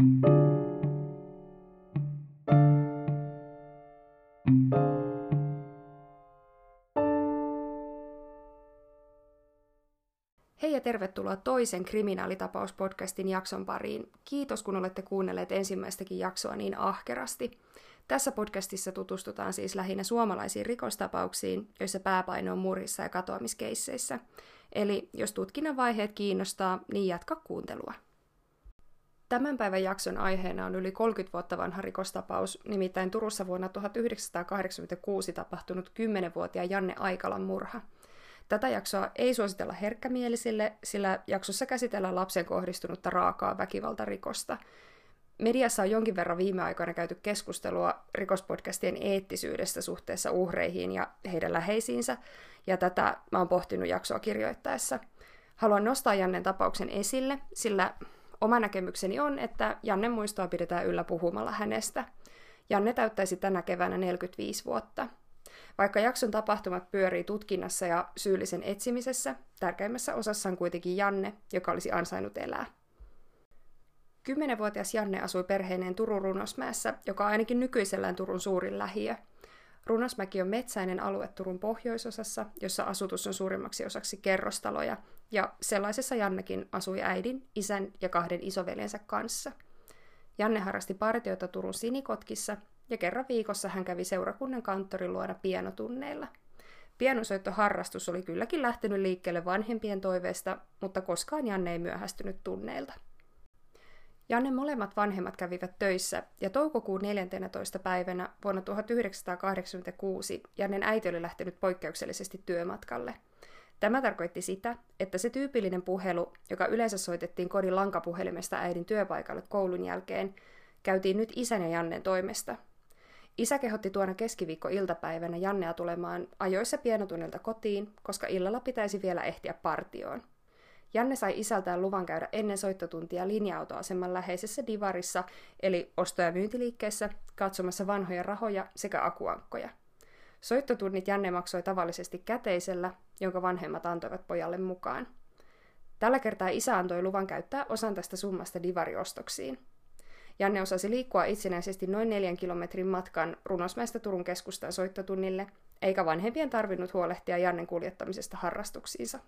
Hei ja tervetuloa toisen kriminaalitapauspodcastin jakson pariin. Kiitos kun olette kuunnelleet ensimmäistäkin jaksoa niin ahkerasti. Tässä podcastissa tutustutaan siis lähinnä suomalaisiin rikostapauksiin, joissa pääpaino on murhissa ja katoamiskeisseissä. Eli jos tutkinnan vaiheet kiinnostaa, niin jatka kuuntelua. Tämän päivän jakson aiheena on yli 30 vuotta vanha rikostapaus, nimittäin Turussa vuonna 1986 tapahtunut 10-vuotiaan Janne Aikalan murha. Tätä jaksoa ei suositella herkkämielisille, sillä jaksossa käsitellään lapsen kohdistunutta raakaa väkivaltarikosta – Mediassa on jonkin verran viime aikoina käyty keskustelua rikospodcastien eettisyydestä suhteessa uhreihin ja heidän läheisiinsä, ja tätä mä oon pohtinut jaksoa kirjoittaessa. Haluan nostaa Jannen tapauksen esille, sillä oma näkemykseni on, että Janne muistoa pidetään yllä puhumalla hänestä. Janne täyttäisi tänä keväänä 45 vuotta. Vaikka jakson tapahtumat pyörii tutkinnassa ja syyllisen etsimisessä, tärkeimmässä osassa on kuitenkin Janne, joka olisi ansainnut elää. Kymmenenvuotias Janne asui perheineen Turun Runosmäessä, joka on ainakin nykyisellään Turun suurin lähiö. Runosmäki on metsäinen alue Turun pohjoisosassa, jossa asutus on suurimmaksi osaksi kerrostaloja, ja sellaisessa Jannekin asui äidin, isän ja kahden isoveljensä kanssa. Janne harrasti partiota Turun Sinikotkissa, ja kerran viikossa hän kävi seurakunnan kanttorin luona pianotunneilla. Pianosoittoharrastus oli kylläkin lähtenyt liikkeelle vanhempien toiveesta, mutta koskaan Janne ei myöhästynyt tunneilta. Janne molemmat vanhemmat kävivät töissä, ja toukokuun 14. päivänä vuonna 1986 Jannen äiti oli lähtenyt poikkeuksellisesti työmatkalle. Tämä tarkoitti sitä, että se tyypillinen puhelu, joka yleensä soitettiin kodin lankapuhelimesta äidin työpaikalle koulun jälkeen, käytiin nyt isän ja Jannen toimesta. Isä kehotti tuona keskiviikko-iltapäivänä Jannea tulemaan ajoissa pienotunnilta kotiin, koska illalla pitäisi vielä ehtiä partioon. Janne sai isältään luvan käydä ennen soittotuntia linja-autoaseman läheisessä divarissa, eli osto- ja myyntiliikkeessä, katsomassa vanhoja rahoja sekä akuankkoja. Soittotunnit Janne maksoi tavallisesti käteisellä, jonka vanhemmat antoivat pojalle mukaan. Tällä kertaa isä antoi luvan käyttää osan tästä summasta divariostoksiin. Janne osasi liikkua itsenäisesti noin neljän kilometrin matkan Runosmäestä Turun keskustaan soittotunnille, eikä vanhempien tarvinnut huolehtia Jannen kuljettamisesta harrastuksiinsa.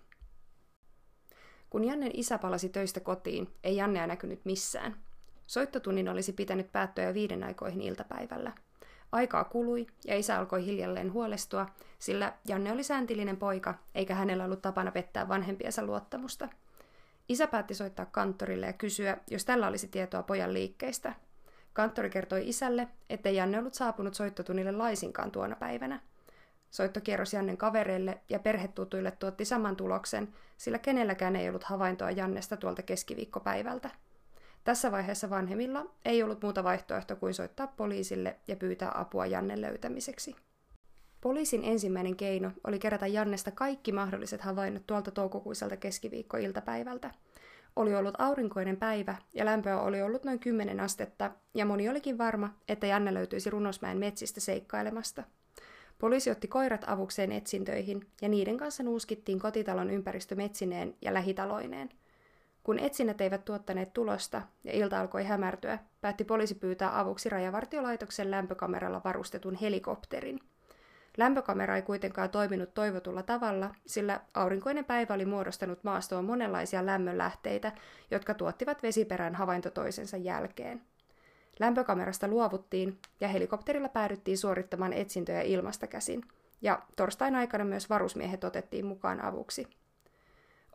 Kun Jannen isä palasi töistä kotiin, ei Jannea näkynyt missään. Soittotunnin olisi pitänyt päättyä jo viiden aikoihin iltapäivällä. Aikaa kului ja isä alkoi hiljalleen huolestua, sillä Janne oli sääntillinen poika, eikä hänellä ollut tapana pettää vanhempiensa luottamusta. Isä päätti soittaa kanttorille ja kysyä, jos tällä olisi tietoa pojan liikkeistä. Kanttori kertoi isälle, ettei Janne ollut saapunut soittotunnille laisinkaan tuona päivänä – Soittokierros Jannen kavereille ja perhetutuille tuotti saman tuloksen, sillä kenelläkään ei ollut havaintoa Jannesta tuolta keskiviikkopäivältä. Tässä vaiheessa vanhemmilla ei ollut muuta vaihtoehtoa kuin soittaa poliisille ja pyytää apua Jannen löytämiseksi. Poliisin ensimmäinen keino oli kerätä Jannesta kaikki mahdolliset havainnot tuolta toukokuiselta keskiviikko-iltapäivältä. Oli ollut aurinkoinen päivä ja lämpöä oli ollut noin 10 astetta, ja moni olikin varma, että Janne löytyisi Runosmäen metsistä seikkailemasta – Poliisi otti koirat avukseen etsintöihin ja niiden kanssa nuuskittiin kotitalon ympäristö metsineen ja lähitaloineen. Kun etsinnät eivät tuottaneet tulosta ja ilta alkoi hämärtyä, päätti poliisi pyytää avuksi rajavartiolaitoksen lämpökameralla varustetun helikopterin. Lämpökamera ei kuitenkaan toiminut toivotulla tavalla, sillä aurinkoinen päivä oli muodostanut maastoon monenlaisia lämmönlähteitä, jotka tuottivat vesiperän havainto toisensa jälkeen. Lämpökamerasta luovuttiin ja helikopterilla päädyttiin suorittamaan etsintöjä ilmasta käsin, ja torstain aikana myös varusmiehet otettiin mukaan avuksi.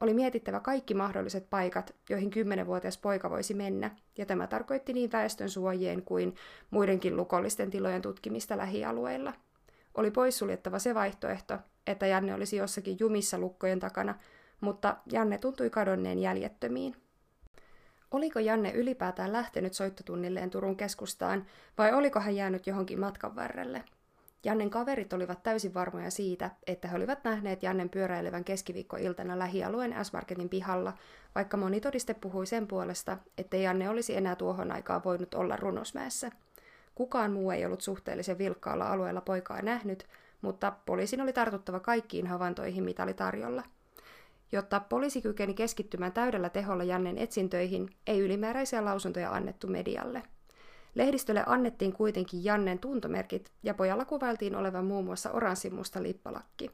Oli mietittävä kaikki mahdolliset paikat, joihin kymmenenvuotias poika voisi mennä, ja tämä tarkoitti niin väestön suojien kuin muidenkin lukollisten tilojen tutkimista lähialueilla. Oli poissuljettava se vaihtoehto, että Janne olisi jossakin jumissa lukkojen takana, mutta Janne tuntui kadonneen jäljettömiin. Oliko Janne ylipäätään lähtenyt soittotunnilleen Turun keskustaan vai oliko hän jäänyt johonkin matkan varrelle? Jannen kaverit olivat täysin varmoja siitä, että he olivat nähneet Jannen pyöräilevän keskiviikkoiltana lähialueen S-Marketin pihalla, vaikka moni todiste puhui sen puolesta, että Janne olisi enää tuohon aikaan voinut olla runosmäessä. Kukaan muu ei ollut suhteellisen vilkkaalla alueella poikaa nähnyt, mutta poliisin oli tartuttava kaikkiin havaintoihin, mitä oli tarjolla – Jotta poliisi kykeni keskittymään täydellä teholla Jannen etsintöihin, ei ylimääräisiä lausuntoja annettu medialle. Lehdistölle annettiin kuitenkin Jannen tuntomerkit ja pojalla kuvailtiin olevan muun muassa oranssimusta lippalakki.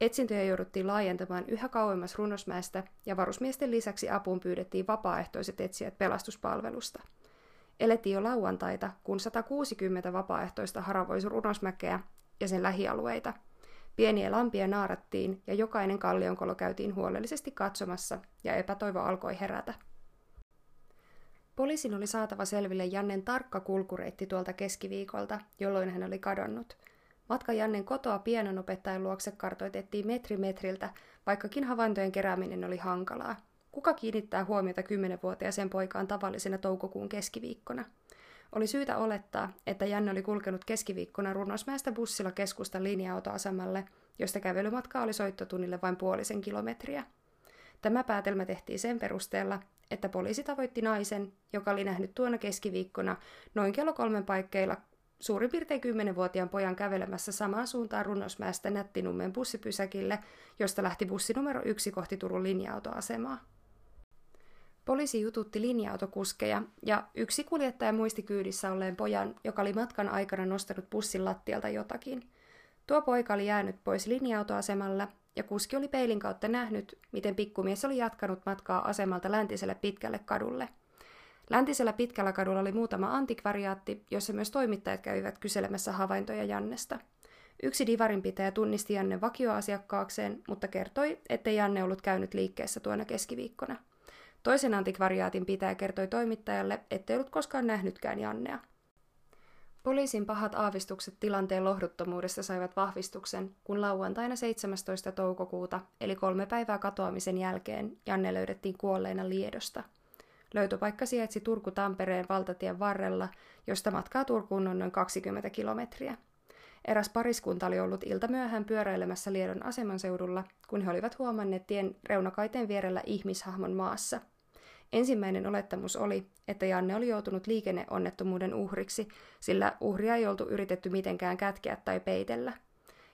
Etsintöjä jouduttiin laajentamaan yhä kauemmas runosmäestä ja varusmiesten lisäksi apuun pyydettiin vapaaehtoiset etsijät pelastuspalvelusta. Elettiin jo lauantaita, kun 160 vapaaehtoista haravoisi runosmäkeä ja sen lähialueita – Pieniä lampia naarattiin ja jokainen kallionkolo käytiin huolellisesti katsomassa ja epätoivo alkoi herätä. Poliisin oli saatava selville Jannen tarkka kulkureitti tuolta keskiviikolta, jolloin hän oli kadonnut. Matka Jannen kotoa pianonopettajan luokse kartoitettiin metri metriltä, vaikkakin havaintojen kerääminen oli hankalaa. Kuka kiinnittää huomiota kymmenenvuotiaaseen poikaan tavallisena toukokuun keskiviikkona? Oli syytä olettaa, että Janne oli kulkenut keskiviikkona Runnosmäestä bussilla keskustan linja-autoasemalle, josta kävelymatka oli soittotunnille vain puolisen kilometriä. Tämä päätelmä tehtiin sen perusteella, että poliisi tavoitti naisen, joka oli nähnyt tuona keskiviikkona noin kello kolmen paikkeilla suurin piirtein 10-vuotiaan pojan kävelemässä samaan suuntaan Runnosmäestä Nättinummen bussipysäkille, josta lähti bussi numero yksi kohti Turun linja-autoasemaa. Poliisi jututti linja-autokuskeja ja yksi kuljettaja muisti kyydissä olleen pojan, joka oli matkan aikana nostanut bussin lattialta jotakin. Tuo poika oli jäänyt pois linja-autoasemalla ja kuski oli peilin kautta nähnyt, miten pikkumies oli jatkanut matkaa asemalta läntiselle pitkälle kadulle. Läntisellä pitkällä kadulla oli muutama antikvariaatti, jossa myös toimittajat kävivät kyselemässä havaintoja Jannesta. Yksi divarinpitäjä tunnisti Janne vakioasiakkaakseen, mutta kertoi, ettei Janne ollut käynyt liikkeessä tuona keskiviikkona – Toisen antikvariaatin pitäjä kertoi toimittajalle, ettei ollut koskaan nähnytkään Jannea. Poliisin pahat aavistukset tilanteen lohduttomuudesta saivat vahvistuksen, kun lauantaina 17. toukokuuta, eli kolme päivää katoamisen jälkeen, Janne löydettiin kuolleena Liedosta. Löytöpaikka sijaitsi Turku-Tampereen valtatien varrella, josta matkaa Turkuun on noin 20 kilometriä. Eräs pariskunta oli ollut ilta myöhään pyöräilemässä Liedon asemanseudulla, kun he olivat huomanneet tien reunakaiteen vierellä ihmishahmon maassa – Ensimmäinen olettamus oli, että Janne oli joutunut liikenneonnettomuuden uhriksi, sillä uhria ei oltu yritetty mitenkään kätkeä tai peitellä.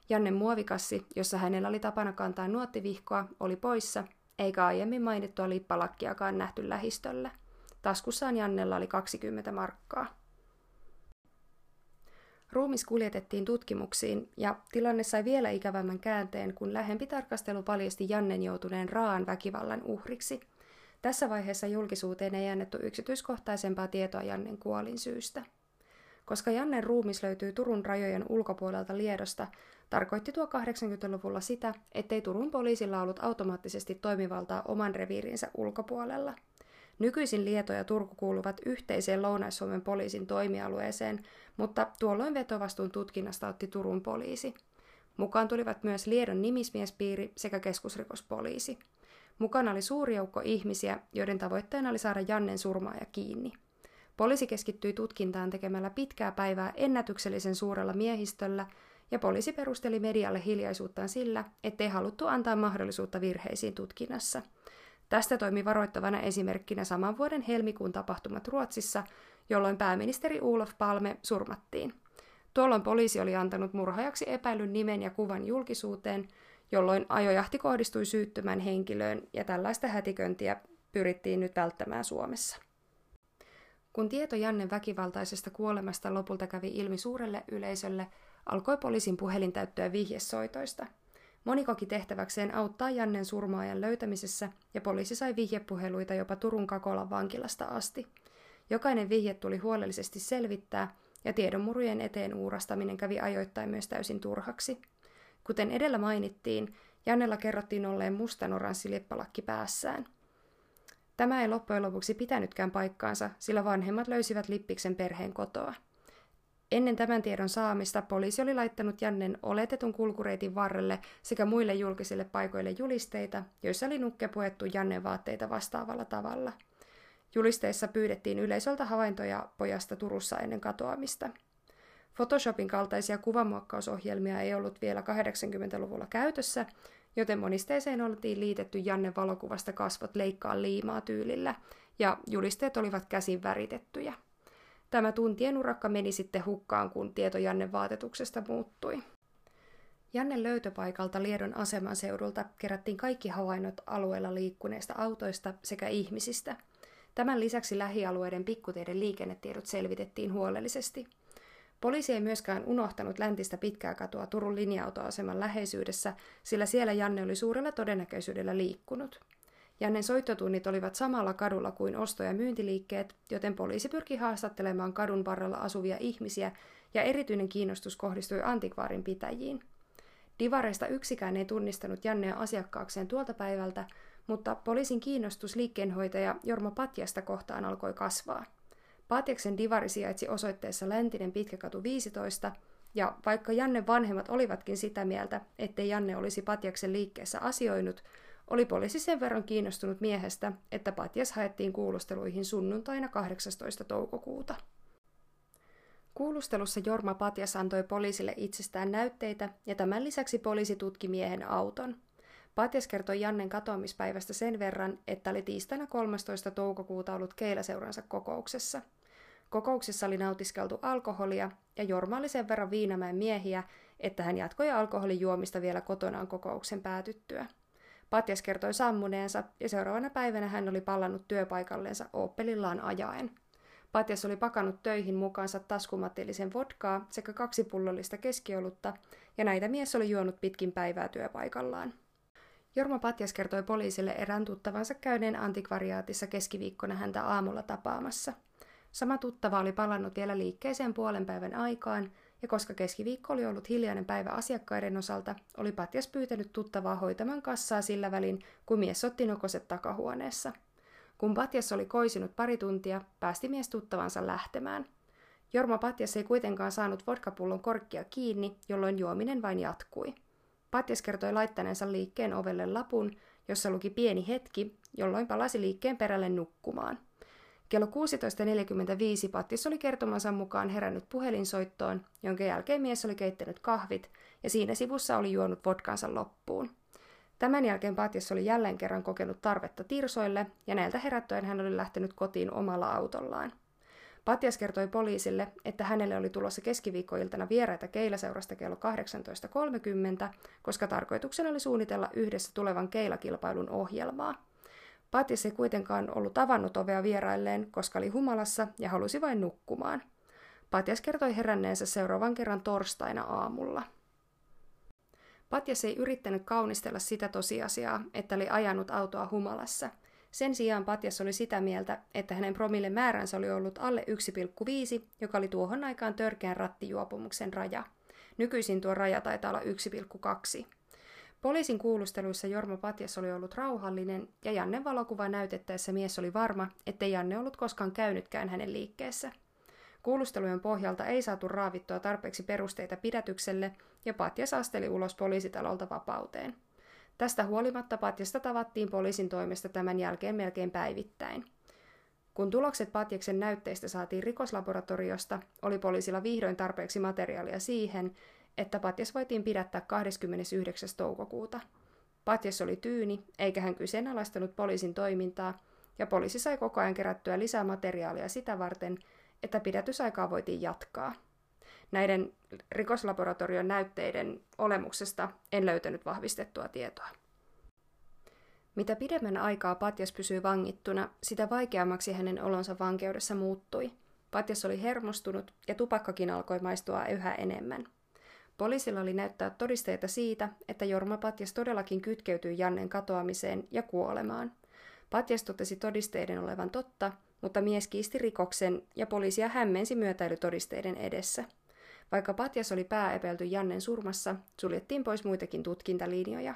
Jannen muovikassi, jossa hänellä oli tapana kantaa nuottivihkoa, oli poissa, eikä aiemmin mainittua lippalakkiakaan nähty lähistöllä. Taskussaan Jannella oli 20 markkaa. Ruumis kuljetettiin tutkimuksiin ja tilanne sai vielä ikävämmän käänteen, kun lähempi tarkastelu paljasti Jannen joutuneen raan väkivallan uhriksi – tässä vaiheessa julkisuuteen ei annettu yksityiskohtaisempaa tietoa Jannen kuolin syystä. Koska Jannen ruumis löytyy Turun rajojen ulkopuolelta Liedosta, tarkoitti tuo 80-luvulla sitä, ettei Turun poliisilla ollut automaattisesti toimivaltaa oman reviirinsä ulkopuolella. Nykyisin Lieto ja Turku kuuluvat yhteiseen Lounais-Suomen poliisin toimialueeseen, mutta tuolloin vetovastuun tutkinnasta otti Turun poliisi. Mukaan tulivat myös Liedon nimismiespiiri sekä keskusrikospoliisi. Mukana oli suuri joukko ihmisiä, joiden tavoitteena oli saada Jannen surmaaja kiinni. Poliisi keskittyi tutkintaan tekemällä pitkää päivää ennätyksellisen suurella miehistöllä, ja poliisi perusteli medialle hiljaisuuttaan sillä, ettei haluttu antaa mahdollisuutta virheisiin tutkinnassa. Tästä toimi varoittavana esimerkkinä saman vuoden helmikuun tapahtumat Ruotsissa, jolloin pääministeri Olof Palme surmattiin. Tuolloin poliisi oli antanut murhaajaksi epäilyn nimen ja kuvan julkisuuteen, jolloin ajojahti kohdistui syyttömän henkilöön ja tällaista hätiköintiä pyrittiin nyt välttämään Suomessa. Kun tieto Jannen väkivaltaisesta kuolemasta lopulta kävi ilmi suurelle yleisölle, alkoi poliisin puhelin täyttyä vihjesoitoista. Moni koki tehtäväkseen auttaa Jannen surmaajan löytämisessä ja poliisi sai vihjepuheluita jopa Turun Kakolan vankilasta asti. Jokainen vihje tuli huolellisesti selvittää ja tiedonmurujen eteen uurastaminen kävi ajoittain myös täysin turhaksi – Kuten edellä mainittiin, Jannella kerrottiin olleen mustan oranssi lippalakki päässään. Tämä ei loppujen lopuksi pitänytkään paikkaansa, sillä vanhemmat löysivät Lippiksen perheen kotoa. Ennen tämän tiedon saamista poliisi oli laittanut Jannen oletetun kulkureitin varrelle sekä muille julkisille paikoille julisteita, joissa oli nukke puettu Jannen vaatteita vastaavalla tavalla. Julisteissa pyydettiin yleisöltä havaintoja pojasta Turussa ennen katoamista – Photoshopin kaltaisia kuvamuokkausohjelmia ei ollut vielä 80-luvulla käytössä, joten monisteeseen oltiin liitetty Janne valokuvasta kasvot leikkaa liimaa tyylillä, ja julisteet olivat käsin väritettyjä. Tämä tuntien urakka meni sitten hukkaan, kun tieto Janne vaatetuksesta muuttui. Janne löytöpaikalta Liedon aseman seudulta kerättiin kaikki havainnot alueella liikkuneista autoista sekä ihmisistä. Tämän lisäksi lähialueiden pikkuteiden liikennetiedot selvitettiin huolellisesti. Poliisi ei myöskään unohtanut läntistä pitkää katua Turun linja-autoaseman läheisyydessä, sillä siellä Janne oli suurella todennäköisyydellä liikkunut. Jannen soittotunnit olivat samalla kadulla kuin osto- ja myyntiliikkeet, joten poliisi pyrki haastattelemaan kadun varrella asuvia ihmisiä ja erityinen kiinnostus kohdistui antikvaarin pitäjiin. Divareista yksikään ei tunnistanut Jannea asiakkaakseen tuolta päivältä, mutta poliisin kiinnostus liikkeenhoitaja Jorma Patjasta kohtaan alkoi kasvaa. Patjaksen divari sijaitsi osoitteessa Läntinen Pitkäkatu 15, ja vaikka Janne vanhemmat olivatkin sitä mieltä, ettei Janne olisi Patjaksen liikkeessä asioinut, oli poliisi sen verran kiinnostunut miehestä, että Patjas haettiin kuulusteluihin sunnuntaina 18. toukokuuta. Kuulustelussa Jorma Patjas antoi poliisille itsestään näytteitä ja tämän lisäksi poliisi tutki miehen auton. Patjas kertoi Jannen katoamispäivästä sen verran, että oli tiistaina 13. toukokuuta ollut keilaseuransa kokouksessa. Kokouksessa oli nautiskeltu alkoholia ja Jorma oli sen verran Viinamäen miehiä, että hän jatkoi alkoholin juomista vielä kotonaan kokouksen päätyttyä. Patjas kertoi sammuneensa ja seuraavana päivänä hän oli pallannut työpaikallensa Opelillaan ajaen. Patjas oli pakannut töihin mukaansa taskumatillisen vodkaa sekä kaksi pullollista keskiolutta, ja näitä mies oli juonut pitkin päivää työpaikallaan. Jorma Patjas kertoi poliisille erään tuttavansa käyneen antikvariaatissa keskiviikkona häntä aamulla tapaamassa. Sama tuttava oli palannut vielä liikkeeseen puolen päivän aikaan, ja koska keskiviikko oli ollut hiljainen päivä asiakkaiden osalta, oli Patjas pyytänyt tuttavaa hoitamaan kassaa sillä välin, kun mies otti nokoset takahuoneessa. Kun Patjas oli koisinut pari tuntia, päästi mies tuttavansa lähtemään. Jorma Patjas ei kuitenkaan saanut vodkapullon korkkia kiinni, jolloin juominen vain jatkui. Patjas kertoi laittaneensa liikkeen ovelle lapun, jossa luki pieni hetki, jolloin palasi liikkeen perälle nukkumaan. Kello 16.45 Pattis oli kertomansa mukaan herännyt puhelinsoittoon, jonka jälkeen mies oli keittänyt kahvit ja siinä sivussa oli juonut vodkansa loppuun. Tämän jälkeen Patjas oli jälleen kerran kokenut tarvetta tirsoille ja näiltä herättyen hän oli lähtenyt kotiin omalla autollaan. Patjas kertoi poliisille, että hänelle oli tulossa keskiviikkoiltana vieraita keilaseurasta kello 18.30, koska tarkoituksena oli suunnitella yhdessä tulevan keilakilpailun ohjelmaa. Patjas ei kuitenkaan ollut avannut ovea vierailleen, koska oli humalassa ja halusi vain nukkumaan. Patjas kertoi heränneensä seuraavan kerran torstaina aamulla. Patjas ei yrittänyt kaunistella sitä tosiasiaa, että oli ajanut autoa humalassa. Sen sijaan Patjas oli sitä mieltä, että hänen promille määränsä oli ollut alle 1,5, joka oli tuohon aikaan törkeän rattijuopumuksen raja. Nykyisin tuo raja taitaa olla 1,2. Poliisin kuulusteluissa Jorma Patjas oli ollut rauhallinen ja Janne valokuva näytettäessä mies oli varma, ettei Janne ollut koskaan käynytkään hänen liikkeessä. Kuulustelujen pohjalta ei saatu raavittua tarpeeksi perusteita pidätykselle ja Patjas asteli ulos poliisitalolta vapauteen. Tästä huolimatta Patjasta tavattiin poliisin toimesta tämän jälkeen melkein päivittäin. Kun tulokset Patjaksen näytteistä saatiin rikoslaboratoriosta, oli poliisilla vihdoin tarpeeksi materiaalia siihen, että Patjas voitiin pidättää 29. toukokuuta. Patjas oli tyyni, eikä hän kyseenalaistanut poliisin toimintaa, ja poliisi sai koko ajan kerättyä lisää materiaalia sitä varten, että pidätysaikaa voitiin jatkaa. Näiden rikoslaboratorion näytteiden olemuksesta en löytänyt vahvistettua tietoa. Mitä pidemmän aikaa Patjas pysyi vangittuna, sitä vaikeammaksi hänen olonsa vankeudessa muuttui. Patjas oli hermostunut ja tupakkakin alkoi maistua yhä enemmän – Poliisilla oli näyttää todisteita siitä, että Jorma Patjas todellakin kytkeytyi Jannen katoamiseen ja kuolemaan. Patjas totesi todisteiden olevan totta, mutta mies kiisti rikoksen ja poliisia hämmensi myötäilytodisteiden edessä. Vaikka Patjas oli pääepelty Jannen surmassa, suljettiin pois muitakin tutkintalinjoja.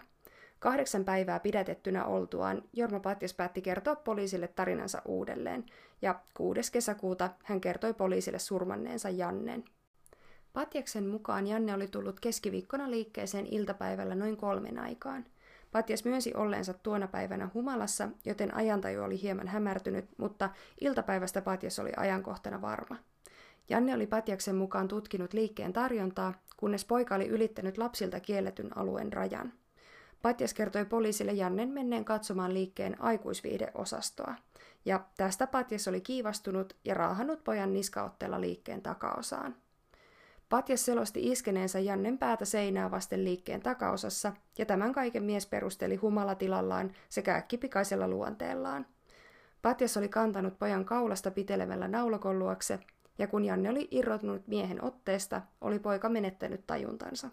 Kahdeksan päivää pidätettynä oltuaan Jorma Patjas päätti kertoa poliisille tarinansa uudelleen, ja 6. kesäkuuta hän kertoi poliisille surmanneensa Jannen. Patjaksen mukaan Janne oli tullut keskiviikkona liikkeeseen iltapäivällä noin kolmen aikaan. Patjas myönsi olleensa tuona päivänä humalassa, joten ajantaju oli hieman hämärtynyt, mutta iltapäivästä Patjas oli ajankohtana varma. Janne oli Patjaksen mukaan tutkinut liikkeen tarjontaa, kunnes poika oli ylittänyt lapsilta kielletyn alueen rajan. Patjas kertoi poliisille Jannen menneen katsomaan liikkeen aikuisviideosastoa, ja tästä Patjas oli kiivastunut ja raahannut pojan niskaotteella liikkeen takaosaan. Patjas selosti iskeneensä Jannen päätä seinää vasten liikkeen takaosassa, ja tämän kaiken mies perusteli humalatilallaan sekä äkkipikaisella luonteellaan. Patjas oli kantanut pojan kaulasta pitelemällä naulakon luokse, ja kun Janne oli irrotunut miehen otteesta, oli poika menettänyt tajuntansa.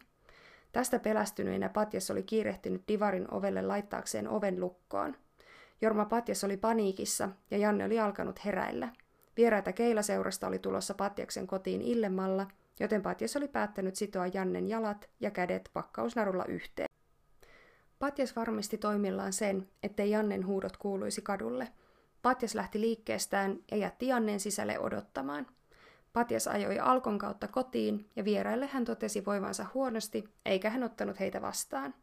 Tästä pelästyneenä Patjas oli kiirehtinyt divarin ovelle laittaakseen oven lukkoon. Jorma Patjas oli paniikissa ja Janne oli alkanut heräillä. Vieraita keilaseurasta oli tulossa Patjaksen kotiin illemmalla, joten Patjas oli päättänyt sitoa Jannen jalat ja kädet pakkausnarulla yhteen. Patjas varmisti toimillaan sen, ettei Jannen huudot kuuluisi kadulle. Patjas lähti liikkeestään ja jätti Jannen sisälle odottamaan – Patjas ajoi Alkon kautta kotiin ja vieraille hän totesi voivansa huonosti, eikä hän ottanut heitä vastaan.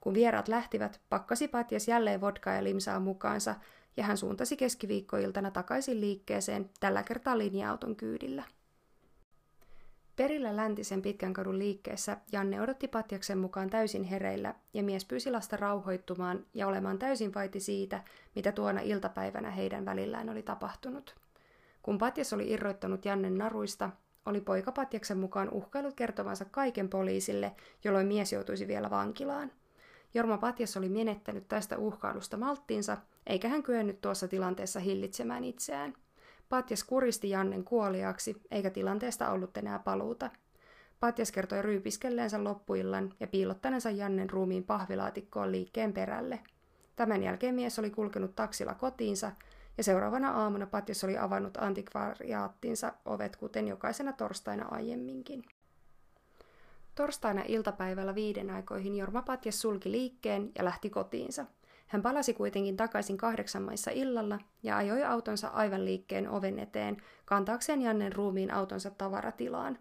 Kun vieraat lähtivät, pakkasi Patjas jälleen vodkaa ja limsaa mukaansa ja hän suuntasi keskiviikkoiltana takaisin liikkeeseen, tällä kertaa linja-auton kyydillä. Perillä läntisen pitkän kadun liikkeessä Janne odotti Patjaksen mukaan täysin hereillä ja mies pyysi lasta rauhoittumaan ja olemaan täysin vaiti siitä, mitä tuona iltapäivänä heidän välillään oli tapahtunut. Kun Patjas oli irroittanut Jannen naruista, oli poika Patjaksen mukaan uhkailut kertovansa kaiken poliisille, jolloin mies joutuisi vielä vankilaan. Jorma Patjas oli menettänyt tästä uhkailusta malttiinsa, eikä hän kyennyt tuossa tilanteessa hillitsemään itseään. Patjas kuristi Jannen kuoliaaksi, eikä tilanteesta ollut enää paluuta. Patjas kertoi ryypiskelleensä loppuillan ja piilottaneensa Jannen ruumiin pahvilaatikkoon liikkeen perälle. Tämän jälkeen mies oli kulkenut taksilla kotiinsa ja seuraavana aamuna Patjas oli avannut antikvariaattinsa ovet kuten jokaisena torstaina aiemminkin. Torstaina iltapäivällä viiden aikoihin Jorma Patjas sulki liikkeen ja lähti kotiinsa. Hän palasi kuitenkin takaisin kahdeksan maissa illalla ja ajoi autonsa aivan liikkeen oven eteen, kantaakseen Jannen ruumiin autonsa tavaratilaan.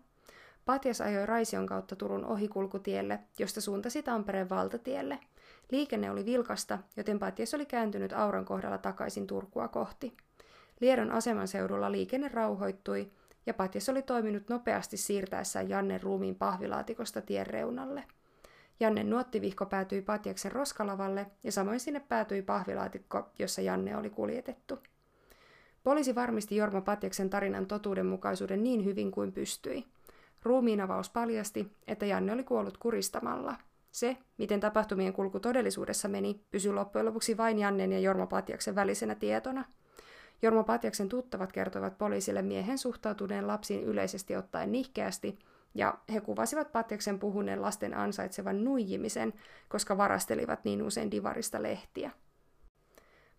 Patjas ajoi Raision kautta Turun ohikulkutielle, josta suuntasi Tampereen valtatielle – Liikenne oli vilkasta, joten Patjes oli kääntynyt Auran kohdalla takaisin Turkua kohti. Liedon aseman seudulla liikenne rauhoittui, ja Patjes oli toiminut nopeasti siirtäessään Jannen ruumiin pahvilaatikosta tien reunalle. Jannen nuottivihko päätyi Patjaksen roskalavalle, ja samoin sinne päätyi pahvilaatikko, jossa Janne oli kuljetettu. Poliisi varmisti Jorma Patjaksen tarinan totuudenmukaisuuden niin hyvin kuin pystyi. Ruumiinavaus paljasti, että Janne oli kuollut kuristamalla – se, miten tapahtumien kulku todellisuudessa meni, pysyi loppujen lopuksi vain Jannen ja Jorma Patjaksen välisenä tietona. Jorma Patjaksen tuttavat kertoivat poliisille miehen suhtautuneen lapsiin yleisesti ottaen nihkeästi, ja he kuvasivat Patjaksen puhuneen lasten ansaitsevan nuijimisen, koska varastelivat niin usein divarista lehtiä.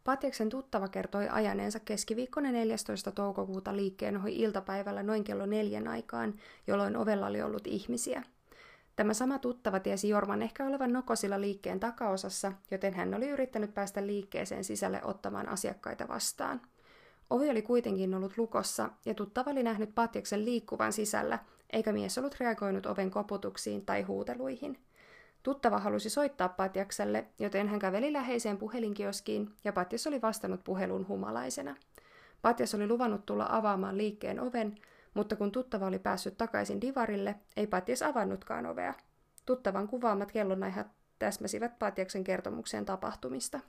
Patjaksen tuttava kertoi ajaneensa keskiviikkona 14. toukokuuta liikkeen ohi iltapäivällä noin kello neljän aikaan, jolloin ovella oli ollut ihmisiä – Tämä sama tuttava tiesi Jorman ehkä olevan nokosilla liikkeen takaosassa, joten hän oli yrittänyt päästä liikkeeseen sisälle ottamaan asiakkaita vastaan. Ovi oli kuitenkin ollut lukossa ja tuttava oli nähnyt Patjaksen liikkuvan sisällä, eikä mies ollut reagoinut oven koputuksiin tai huuteluihin. Tuttava halusi soittaa Patjakselle, joten hän käveli läheiseen puhelinkioskiin ja Patjas oli vastannut puhelun humalaisena. Patjas oli luvannut tulla avaamaan liikkeen oven, mutta kun tuttava oli päässyt takaisin divarille, ei Patjas avannutkaan ovea. Tuttavan kuvaamat kellonaihat täsmäsivät Patjaksen kertomukseen tapahtumista.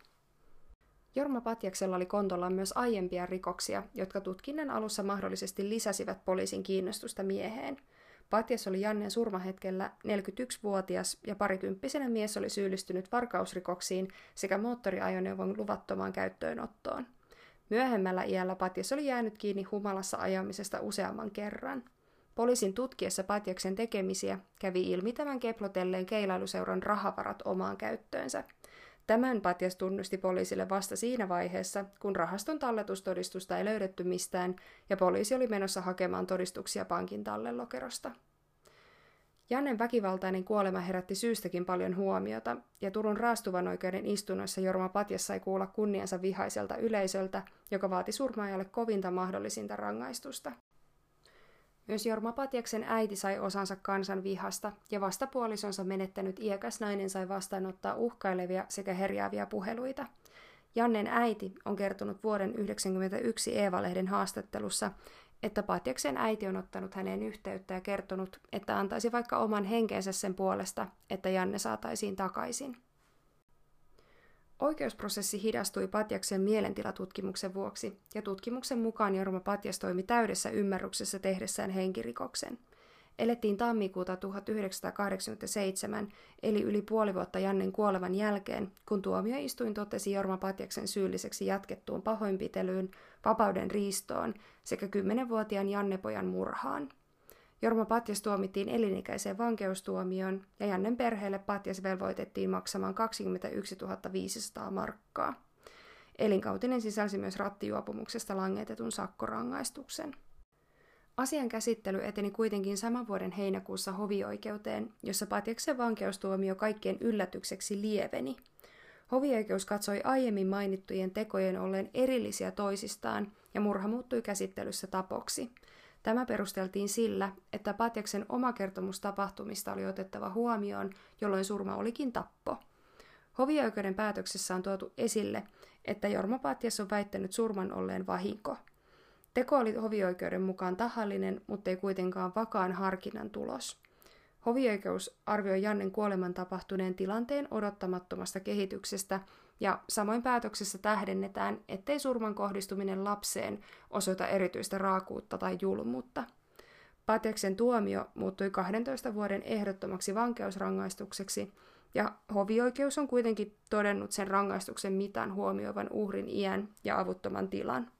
Jorma Patjaksella oli kontollaan myös aiempia rikoksia, jotka tutkinnan alussa mahdollisesti lisäsivät poliisin kiinnostusta mieheen. Patjas oli Jannen surmahetkellä 41-vuotias ja parikymppisenä mies oli syyllistynyt varkausrikoksiin sekä moottoriajoneuvon luvattomaan käyttöönottoon. Myöhemmällä iällä Patjas oli jäänyt kiinni humalassa ajamisesta useamman kerran. Poliisin tutkiessa Patjaksen tekemisiä kävi ilmi tämän keplotelleen keilailuseuran rahavarat omaan käyttöönsä. Tämän Patjas tunnusti poliisille vasta siinä vaiheessa, kun rahaston talletustodistusta ei löydetty mistään ja poliisi oli menossa hakemaan todistuksia pankin tallelokerosta. Jannen väkivaltainen kuolema herätti syystäkin paljon huomiota, ja Turun raastuvan oikeuden istunnoissa Jorma Patjas sai kuulla kunniansa vihaiselta yleisöltä, joka vaati surmaajalle kovinta mahdollisinta rangaistusta. Myös Jorma Patjaksen äiti sai osansa kansan vihasta, ja vastapuolisonsa menettänyt iäkäs nainen sai vastaanottaa uhkailevia sekä herjääviä puheluita. Jannen äiti on kertonut vuoden 1991 Eeva-lehden haastattelussa, että Patjaksen äiti on ottanut häneen yhteyttä ja kertonut, että antaisi vaikka oman henkensä sen puolesta, että Janne saataisiin takaisin. Oikeusprosessi hidastui Patjaksen mielentilatutkimuksen vuoksi, ja tutkimuksen mukaan Jorma Patjas toimi täydessä ymmärryksessä tehdessään henkirikoksen. elettiin tammikuuta 1987, eli yli puoli vuotta Jannen kuolevan jälkeen, kun tuomioistuin totesi Jorma Patjaksen syylliseksi jatkettuun pahoinpitelyyn, vapauden riistoon sekä 10-vuotiaan Jannepojan murhaan. Jorma Patjas tuomittiin elinikäiseen vankeustuomioon ja Jannen perheelle Patjas velvoitettiin maksamaan 21 500 markkaa. Elinkautinen sisälsi myös rattijuopumuksesta langetetun sakkorangaistuksen. Asian käsittely eteni kuitenkin saman vuoden heinäkuussa hovioikeuteen, jossa Patjaksen vankeustuomio kaikkien yllätykseksi lieveni. Hovioikeus katsoi aiemmin mainittujen tekojen olleen erillisiä toisistaan ja murha muuttui käsittelyssä tapoksi. Tämä perusteltiin sillä, että Patjaksen oma kertomus tapahtumista oli otettava huomioon, jolloin surma olikin tappo. Hovioikeuden päätöksessä on tuotu esille, että Jorma Patjas on väittänyt surman olleen vahinko – Teko oli hovioikeuden mukaan tahallinen, mutta ei kuitenkaan vakaan harkinnan tulos. Hovioikeus arvioi Jannen kuoleman tapahtuneen tilanteen odottamattomasta kehityksestä ja samoin päätöksessä tähdennetään, ettei surman kohdistuminen lapseen osoita erityistä raakuutta tai julmuutta. Pateksen tuomio muuttui 12 vuoden ehdottomaksi vankeusrangaistukseksi, ja hovioikeus on kuitenkin todennut sen rangaistuksen mitan huomioivan uhrin iän ja avuttoman tilan.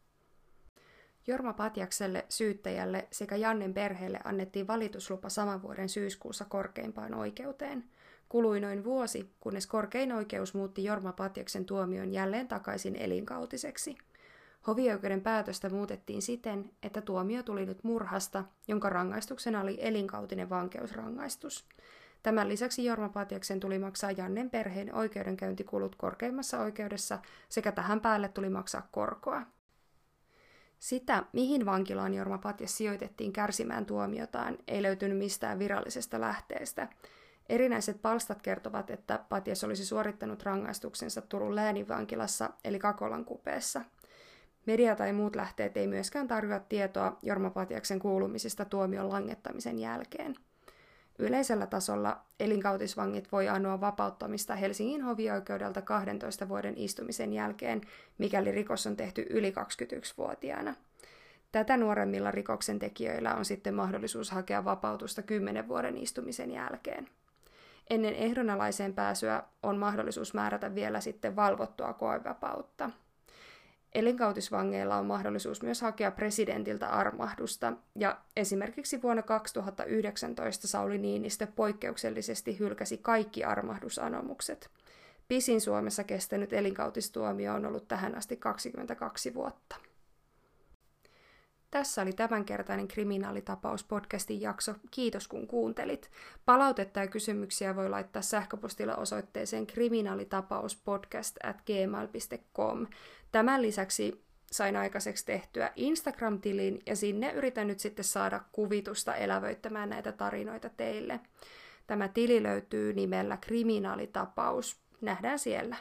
Jorma Patjakselle, syyttäjälle sekä Jannen perheelle annettiin valituslupa saman vuoden syyskuussa korkeimpaan oikeuteen. Kului noin vuosi, kunnes korkein oikeus muutti Jorma Patjaksen tuomion jälleen takaisin elinkautiseksi. Hovioikeuden päätöstä muutettiin siten, että tuomio tuli nyt murhasta, jonka rangaistuksena oli elinkautinen vankeusrangaistus. Tämän lisäksi Jorma Patjaksen tuli maksaa Jannen perheen oikeudenkäyntikulut korkeimmassa oikeudessa sekä tähän päälle tuli maksaa korkoa. Sitä, mihin vankilaan Jorma Patjas sijoitettiin kärsimään tuomiotaan, ei löytynyt mistään virallisesta lähteestä. Erinäiset palstat kertovat, että Patjas olisi suorittanut rangaistuksensa Turun lääninvankilassa eli Kakolan kupeessa. Media tai muut lähteet ei myöskään tarjoa tietoa Jorma Patjaksen kuulumisista tuomion langettamisen jälkeen. Yleisellä tasolla elinkautisvangit voi anoa vapauttamista Helsingin hovioikeudelta 12 vuoden istumisen jälkeen, mikäli rikos on tehty yli 21-vuotiaana. Tätä nuoremmilla rikoksen tekijöillä on sitten mahdollisuus hakea vapautusta 10 vuoden istumisen jälkeen. Ennen ehdonalaiseen pääsyä on mahdollisuus määrätä vielä sitten valvottua koevapautta. Elinkautisvangeilla on mahdollisuus myös hakea presidentiltä armahdusta, ja esimerkiksi vuonna 2019 Sauli Niinistö poikkeuksellisesti hylkäsi kaikki armahdusanomukset. Pisin Suomessa kestänyt elinkautistuomio on ollut tähän asti 22 vuotta. Tässä oli tämänkertainen kriminaalitapaus-podcastin jakso. Kiitos kun kuuntelit. Palautetta ja kysymyksiä voi laittaa sähköpostilla osoitteeseen kriminaalitapauspodcast at gmail.com. Tämän lisäksi sain aikaiseksi tehtyä Instagram-tilin ja sinne yritän nyt sitten saada kuvitusta elävöittämään näitä tarinoita teille. Tämä tili löytyy nimellä Kriminaalitapaus. Nähdään siellä.